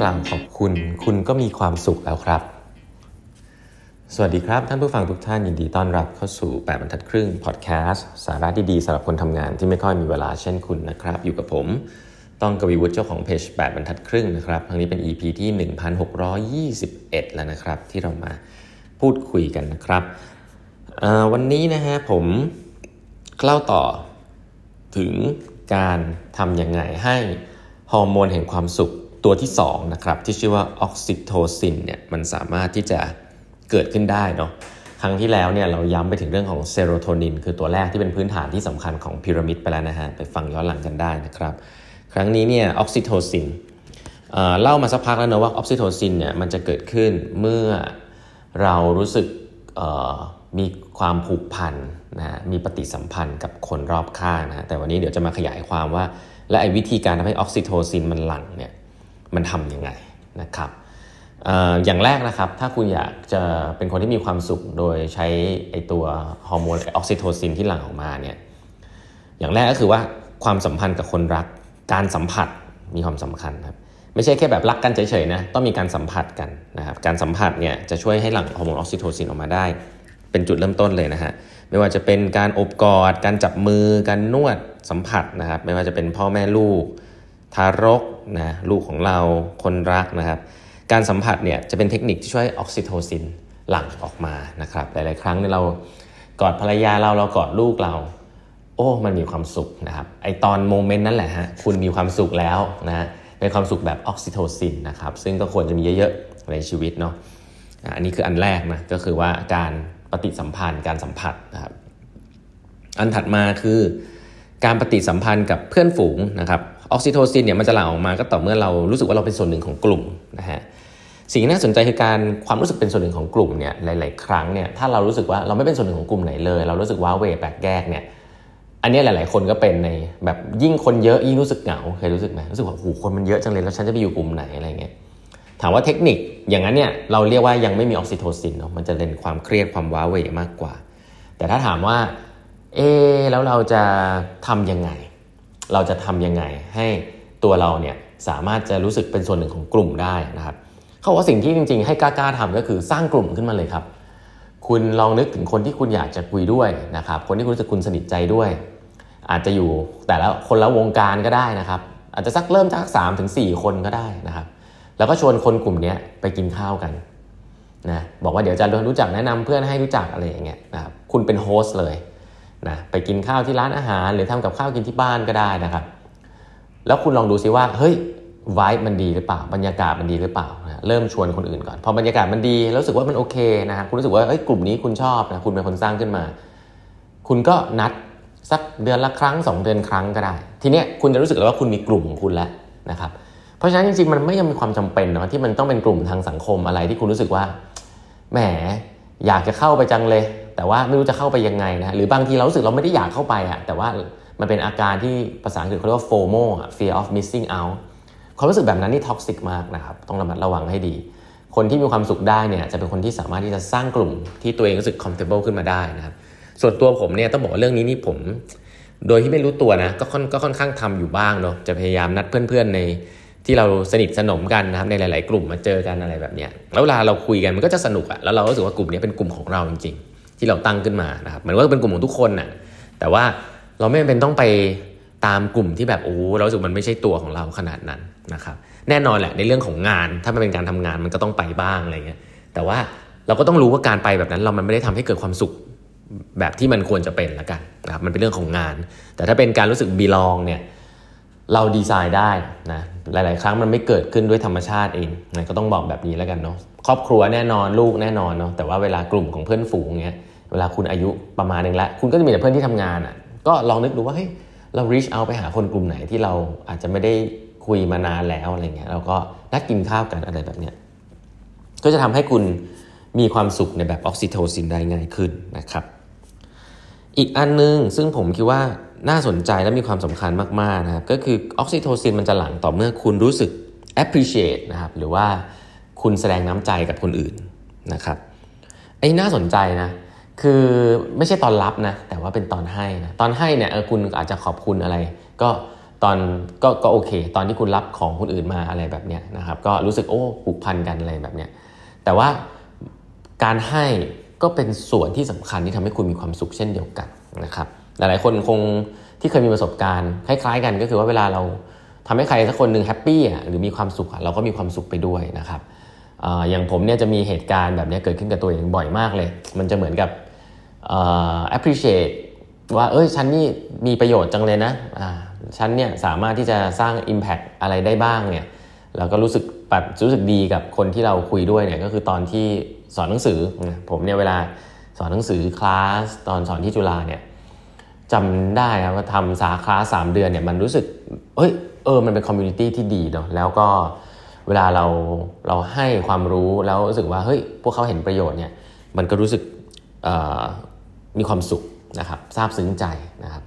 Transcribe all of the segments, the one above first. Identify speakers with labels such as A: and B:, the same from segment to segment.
A: กล่าวขอบคุณ คุณก็มีความสุขแล้วครับ สวัสดีครับ ท่านผู้ฟังทุกท่านยินดีต้อนรับเข้าสู่ 8บรรทัดครึ่งพอดแคสต์สาระดีๆสำหรับคนทำงานที่ไม่ค่อยมีเวลาเช่นคุณนะครับ อยู่กับผม ต้องกวีวุฒิเจ้าของเพจ8บรรทัดครึ่งนะครับครั้งนี้เป็น EP ที่ 1621 แล้วนะครับ ที่เรามาพูดคุยกันนะครับวันนี้นะฮะผมเล่าต่อถึงการทำยังไงให้ฮอร์โมนแห่งความสุข ตัวที่2นะครับที่ชื่อว่าออกซิโทซินเนี่ยมันสามารถที่จะเกิดขึ้นได้เนาะครั้งที่แล้วเนี่ยเราย้ำไปถึงเรื่องของเซโรโทนินคือตัวแรกที่เป็นพื้นฐานที่สำคัญของพีระมิดไปแล้วนะฮะไปฟังย้อนหลังกันได้นะครับ ครั้งนี้เนี่ยออกซิโทซินเล่ามาสักพักแล้วนะว่าออกซิโทซินเนี่ยมันจะเกิดขึ้นเมื่อเรารู้สึกมีความผูกพันนะมีปฏิสัมพันธ์กับคนรอบข้างนะแต่วันนี้เดี๋ยวจะมาขยายความว่า และไอ้วิธีการทำให้ออกซิโทซินมันหลั่งเนี่ย มันทำยังไงนะครับอย่างแรกนะครับ ถ้าคุณอยากจะเป็นคนที่มีความสุขโดยใช้ไอตัวฮอร์โมนออกซิโทซินที่หลั่งออกมาเนี่ยอย่างแรกก็คือว่าความสัมพันธ์กับคนรักการสัมผัสมีความสำคัญครับไม่ใช่แค่แบบรักกันเฉยๆนะต้องมีการสัมผัสกันนะครับการสัมผัสเนี่ยจะช่วยให้หลั่งฮอร์โมนออกซิโทซินออกมาได้ เป็นจุดเริ่มต้นเลยนะฮะไม่ว่าจะเป็นการโอบกอด การจับมือ การนวดสัมผัสนะครับไม่ว่าจะเป็นพ่อแม่ลูก ทารกนะลูกของเราคนรักนะครับ การสัมผัสเนี่ยจะเป็นเทคนิคที่ช่วยออกซิโทซินหลั่งออกมานะครับหลาย ๆ ครั้งเนี่ยเรากอดภรรยาเราเรากอดลูกเรา โอ้มันมีความสุขนะครับไอตอน moment นั่นแหละฮะคุณมีความสุขแล้วนะเป็นความสุขแบบออกซิโทซินนะครับซึ่งก็ควรจะมีเยอะ ๆ ในชีวิตเนาะอันนี้คืออันแรกนะก็คือว่าการปฏิสัมพันธ์การสัมผัสนะครับอันถัดมาคือ การปฏิสัมพันธ์กับเพื่อนฝูงนะครับ ออกซิโทซินเนี่ยมันจะหลั่งออกมาก็ต่อเมื่อเรารู้สึกว่าเราเป็นส่วนหนึ่งของกลุ่มนะฮะสิ่งที่น่าสนใจคือการความรู้สึกเป็นส่วนหนึ่งของกลุ่มเนี่ยหลาย ๆ ครั้งเนี่ยถ้าเรารู้สึกว่าเราไม่เป็นส่วนหนึ่งของกลุ่มไหนเลย เรารู้สึกว้าเวแปลกแยกเนี่ยอันนี้หลาย ๆ คนก็เป็นในแบบยิ่งคนเยอะยิ่งรู้สึกเหงาเคยรู้สึกไหมรู้สึกว่าโอ้โหคนมันเยอะจังเลยแล้วฉันจะไปอยู่กลุ่มไหนอะไรเงี้ยถามว่าเทคนิคอย่างนั้นเนี่ยเราเรียกว่ายังไม่มีออกซิโทซินเนาะมันจะเป็นความเครียดความว้าเวมากกว่า แต่ถ้าถามว่าเอแล้วเราจะทํำยังไง เราจะทำยังไงให้ตัวเราเนี่ยสามารถจะรู้สึกเป็นส่วนหนึ่งของกลุ่มได้นะครับเขาบอกว่าสิ่งที่จริง ๆ ให้กล้าๆทำก็คือสร้างกลุ่มขึ้นมาเลยครับ คุณลองนึกถึงคนที่คุณอยากจะคุยด้วยนะครับ คนที่คุณรู้สึกคุณสนิทใจด้วย อาจจะอยู่แต่ละคนละวงการก็ได้นะครับ อาจจะสักเริ่มจากสามถึงสี่คนก็ได้นะครับ แล้วก็ชวนคนกลุ่มนี้ไปกินข้าวกันนะบอกว่าเดี๋ยวจะรู้จักแนะนำเพื่อนให้รู้จักอะไรอย่างเงี้ยนะครับคุณเป็นโฮสต์เลย นะไปกินข้าวที่ร้านอาหาร หรือทำกับข้าวกินที่บ้านก็ได้นะครับ แล้วคุณลองดูซิว่าเฮ้ยวายมันดีหรือเปล่า บรรยากาศมันดีหรือเปล่านะเริ่มชวนคนอื่นก่อน พอบรรยากาศมันดีแล้วรู้สึกว่ามันโอเคนะฮะคุณรู้สึกว่าเฮ้ยกลุ่มนี้คุณชอบนะคุณเป็นคนสร้างขึ้นมา คุณก็นัดสักเดือนละครั้ง 2 เดือนครั้งก็ได้ ทีเนี้ยคุณจะรู้สึกแล้วว่าคุณมีกลุ่มของคุณแล้วนะครับ เพราะฉะนั้นจริงๆมันไม่ยังมีความจำเป็นเนาะที่มันต้องเป็นกลุ่มทางสังคมอะไรที่คุณรู้สึกว่าแหมอยากจะเข้าไปจังเลย แต่ว่าไม่รู้จะเข้าไปยังไงนะหรือบางทีเรารู้สึกเราไม่ได้อยากเข้าไปอะแต่ว่ามันเป็นอาการที่ภาษาอังกฤษเขาเรียกว่า FOMO fear of missing out ความรู้สึกแบบนั้นนี่ท็อกซิกมากนะครับต้องระมัดระวังให้ดี คนที่มีความสุขได้เนี่ยจะเป็นคนที่สามารถที่จะสร้างกลุ่มที่ตัวเองรู้สึก comfortable ขึ้นมาได้นะครับส่วนตัวผมเนี่ยต้องบอกว่าเรื่องนี้นี่ผม โดยที่ไม่รู้ตัวนะก็ค่อนก็ค่อนข้างทำอยู่บ้างเนาะจะพยายามนัดเพื่อนๆในที่เราสนิทสนมกันนะครับในหลาย ๆ กลุ่มมาเจอกันอะไรแบบเนี้ยแล้วเวลาเราคุยกันมันก็จะสนุกอะแล้วเราก็รู้สึกว่ากลุ่มนี้เป็นกลุ่มของเราจริงๆ ที่เราตั้งขึ้นมานะครับเหมือนว่าเป็นกลุ่มของทุกคนน่ะแต่ว่าเราไม่จำเป็นต้องไปตามกลุ่มที่แบบโอ้เราสึกมันไม่ใช่ตัวของเราขนาดนั้นนะครับแน่นอนแหละในเรื่องของงานถ้ามันเป็นการทำงานมันก็ต้องไปบ้างอะไรเงี้ยแต่ว่าเราก็ต้องรู้ว่าการไปแบบนั้น เรามันไม่ได้ทำให้เกิดความสุขแบบที่มันควรจะเป็นละกันนะครับมันเป็นเรื่องของงาน แต่ถ้าเป็นการรู้สึกบีลองเนี่ยเราดีไซน์ได้นะหลาย ๆ ครั้งมันไม่เกิดขึ้นด้วยธรรมชาติเองนะก็ต้องบอกแบบนี้แล้วกันเนาะ ครอบครัวแน่นอนลูกแน่นอนเนาะแต่ว่าเวลากลุ่มของเพื่อนฝูงเงี้ยเวลาคุณอายุประมาณนึงแล้ว คุณก็จะมีแต่เพื่อนที่ทำงานอะ่ะก็ลองนึกดูว่าเฮ้ยเรา reach out ไปหาคนกลุ่มไหนที่เราอาจจะไม่ได้คุยมานานแล้วอะไรเงี้ยเราก็นัดกินข้าวกันอะไรแบบเนี้ยก็จะทำให้คุณมีความสุขในแบบออกซิโทซินได้ง่ายขึ้นนะครับ อีกอันนึงซึ่งผมคิดว่าน่าสนใจและมีความสำคัญมากๆนะครับก็คือออกซิโทซินมันจะหลั่งต่อเมื่อคุณรู้สึก appreciate นะครับหรือว่า คุณแสดงน้ำใจกับคนอื่นนะครับไอ้น่าสนใจนะคือไม่ใช่ตอนรับนะแต่ว่าเป็นตอนให้นะตอนให้เนี่ยคุณอาจจะขอบคุณอะไร ก็ตอนก็ก็โอเค ตอนที่คุณรับของคนอื่นมาอะไรแบบเนี้ยนะครับ ก็รู้สึกโอ้ผูกพันกันอะไรแบบเนี้ยแต่ว่าการให้ก็เป็นส่วนที่สำคัญที่ทำให้คุณมีความสุขเช่นเดียวกันนะครับหลายๆคนคงที่เคยมีประสบการณ์คล้ายๆกันก็คือว่าเวลาเราทำให้ใครสักคนหนึ่งแฮปปี้อะหรือมีความสุขอะเราก็มีความสุขไปด้วยนะครับ อย่างผมเนี่ยจะมีเหตุการณ์แบบนี้เกิดขึ้นกับตัวเองบ่อยมากเลย มันจะเหมือนกับ appreciate ว่าเอ้ยฉันนี่มีประโยชน์จังเลยนะฉันเนี่ยสามารถที่จะสร้าง Impact อะไรได้บ้างเนี่ยเราก็รู้สึกปัดรู้สึกดีกับคนที่เราคุยด้วยเนี่ยก็คือตอนที่สอนหนังสือผมเนี่ยเวลาสอนหนังสือคลาสตอนสอนที่จุฬาเนี่ยจำได้ครับว่าทำสาขาสามเดือนเนี่ยมันรู้สึกเอ้ยเออมันเป็น community ที่ดีเนาะแล้วก็ เวลาเราเราให้ความรู้แล้วรู้สึกว่าเฮ้ยพวกเขาเห็นประโยชน์เนี่ยมันก็รู้สึกมีความสุขนะครับซาบซึ้งใจนะครับ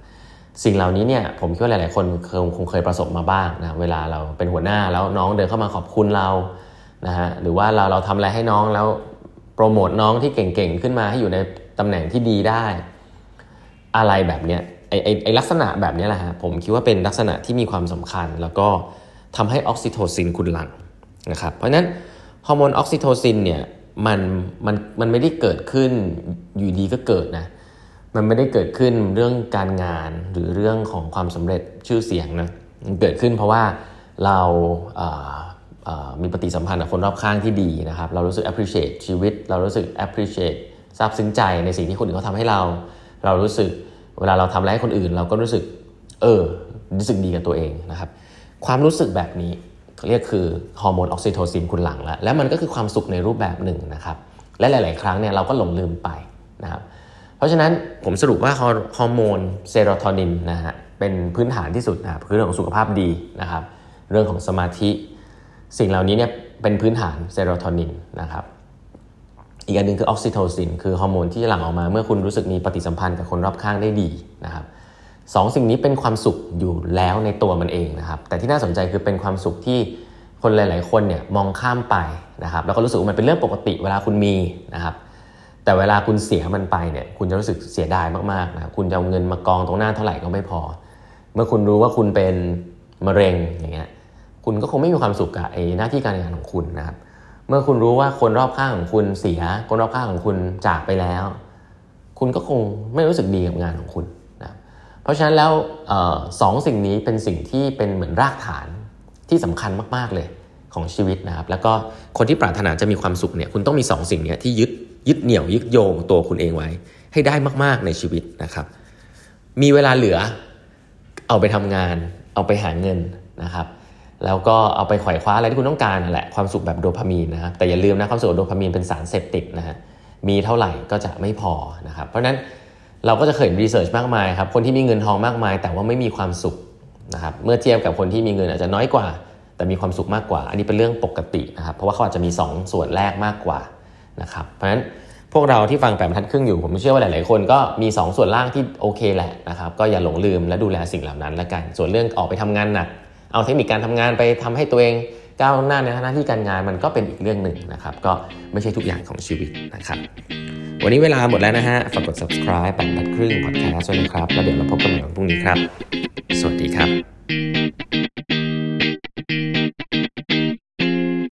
A: สิ่งเหล่านี้เนี่ยผมคิดว่าหลาย ๆ คนคงคงเคยประสบมาบ้างนะเวลาเราเป็นหัวหน้าแล้วน้องเดินเข้ามาขอบคุณเรานะฮะหรือว่าเราเราทำอะไรให้น้องแล้วโปรโมทน้องที่เก่ง ๆ ขึ้นมาให้อยู่ในตำแหน่งที่ดีได้ อะไรแบบเนี้ยไอไอไอลักษณะแบบนี้แหละฮะผมคิดว่าเป็นลักษณะที่มีความสำคัญแล้วก็ทำให้ออกซิโทซินคุณหลั่ง นะครับเพราะฉะนั้นฮอร์โมนออกซิโทซินเนี่ยมันมันมันไม่ได้เกิดขึ้นอยู่ดีก็เกิดนะมันไม่ได้เกิดขึ้นเรื่องการงานหรือเรื่องของความสำเร็จชื่อเสียงนะมันเกิดขึ้นเพราะว่าเรามีปฏิสัมพันธ์กับคนรอบข้างที่ดีนะครับ เรารู้สึก appreciate ชีวิต เรารู้สึก appreciate ซาบซึ้งใจในสิ่งที่คนอื่นเขาทำให้เรา เรารู้สึกเวลาเราทำอะไรให้คนอื่น เราก็รู้สึก เออ รู้สึกดีกับตัวเองนะครับ ความรู้สึกแบบนี้ เรียกคือฮอร์โมนออกซิโทซินคุณหลั่งแล้ว และมันก็คือความสุขในรูปแบบหนึ่งนะครับ และหลาย ๆ ครั้งเนี่ยเราก็หลงลืมไปนะครับ เพราะฉะนั้นผมสรุปว่าฮอร์โมนเซโรโทนินนะฮะเป็นพื้นฐานที่สุดนะครับคือเรื่องของสุขภาพดีนะครับ เรื่องของสมาธิ สิ่งเหล่านี้เนี่ยเป็นพื้นฐานเซโรโทนินนะครับ อีกอันนึงคือออกซิโทซินคือฮอร์โมนที่หลั่งออกมาเมื่อคุณรู้สึกมีปฏิสัมพันธ์กับคนรอบข้างได้ดีนะครับ สองสิ่งนี้เป็นความสุขอยู่แล้วในตัวมันเองนะครับแต่ที่น่าสนใจคือเป็นความสุขที่คนหลาย ๆ คนเนี่ยมองข้ามไปนะครับแล้วก็รู้สึกว่ามันเป็นเรื่องปกติเวลาคุณมีนะครับแต่เวลาคุณเสียมันไปเนี่ยคุณจะรู้สึกเสียดายมากๆนะคุณจะเอาเงินมากองตรงหน้าเท่าไหร่ก็ไม่พอ เมื่อคุณรู้ว่าคุณเป็นมะเร็งอย่างเงี้ยคุณก็คงไม่มีความสุขกับไอ้หน้าที่การงานของคุณนะครับเมื่อคุณรู้ว่าคนรอบข้างของคุณเสีย คนรอบข้างของคุณจากไปแล้ว คุณก็คงไม่รู้สึกดีกับงานของคุณ ราะฉะนั้นแล้วสองสิ่งนี้เป็นสิ่งที่เป็นเหมือนรากฐานที่สำคัญมากๆเลยของชีวิตนะครับ แล้วก็คนที่ปรารถนาจะมีความสุขเนี่ยคุณต้องมี2สสิ่งนี้ที่ยึดยึดเหนี่ยวยึดโยงตัวคุณเองไว้ ให้ได้มากๆในชีวิตนะครับ มีเวลาเหลือเอาไปทำงาน เอาไปหาเงินนะครับ แล้วก็เอาไปไขว่คว้าอะไรที่คุณต้องการนั่นแหละความสุขแบบโดพามีนนะครับแต่อย่าลืมนะความสุขโดพามีนเป็นสารเสพติดนะฮะมีเท่าไหร่ก็จะไม่พอนะครับ เพราะฉะนั้น เราก็จะเคยเห็นรีเสิร์ชมากมายครับคนที่มีเงินทองมากมาย แต่ว่าไม่มีความสุขนะครับเมื่อเทียบกับคนที่มีเงินอาจจะน้อยกว่า แต่มีความสุขมากกว่า อันนี้เป็นเรื่องปกตินะครับเพราะว่าเขาอาจจะมี 2 ส่วนแรกมากกว่านะครับเพราะฉะนั้นพวกเราที่ฟังแปดบรรทัดครึ่งอยู่ผมเชื่อว่าหลาย ๆ คนก็มี 2 ส่วนล่างที่โอเคแหละนะครับก็อย่าหลงลืมและดูแลสิ่งเหล่านั้นละกัน ส่วนเรื่องออกไปทำงานหนักเอาเทคนิคการทำงานไปทำให้ตัวเองก้าวหน้าในหน้าที่การงานมันก็เป็นอีกเรื่องหนึ่งนะครับก็ไม่ใช่ทุกอย่างของชีวิตนะครับ วันนี้เวลาหมดแล้วนะฮะ ฝากกด subscribe แปดพัดครึ่งพอดแคสต์ด้วยนะครับ แล้วเดี๋ยวเราพบกันใหม่วันพรุ่งนี้ครับ สวัสดีครับ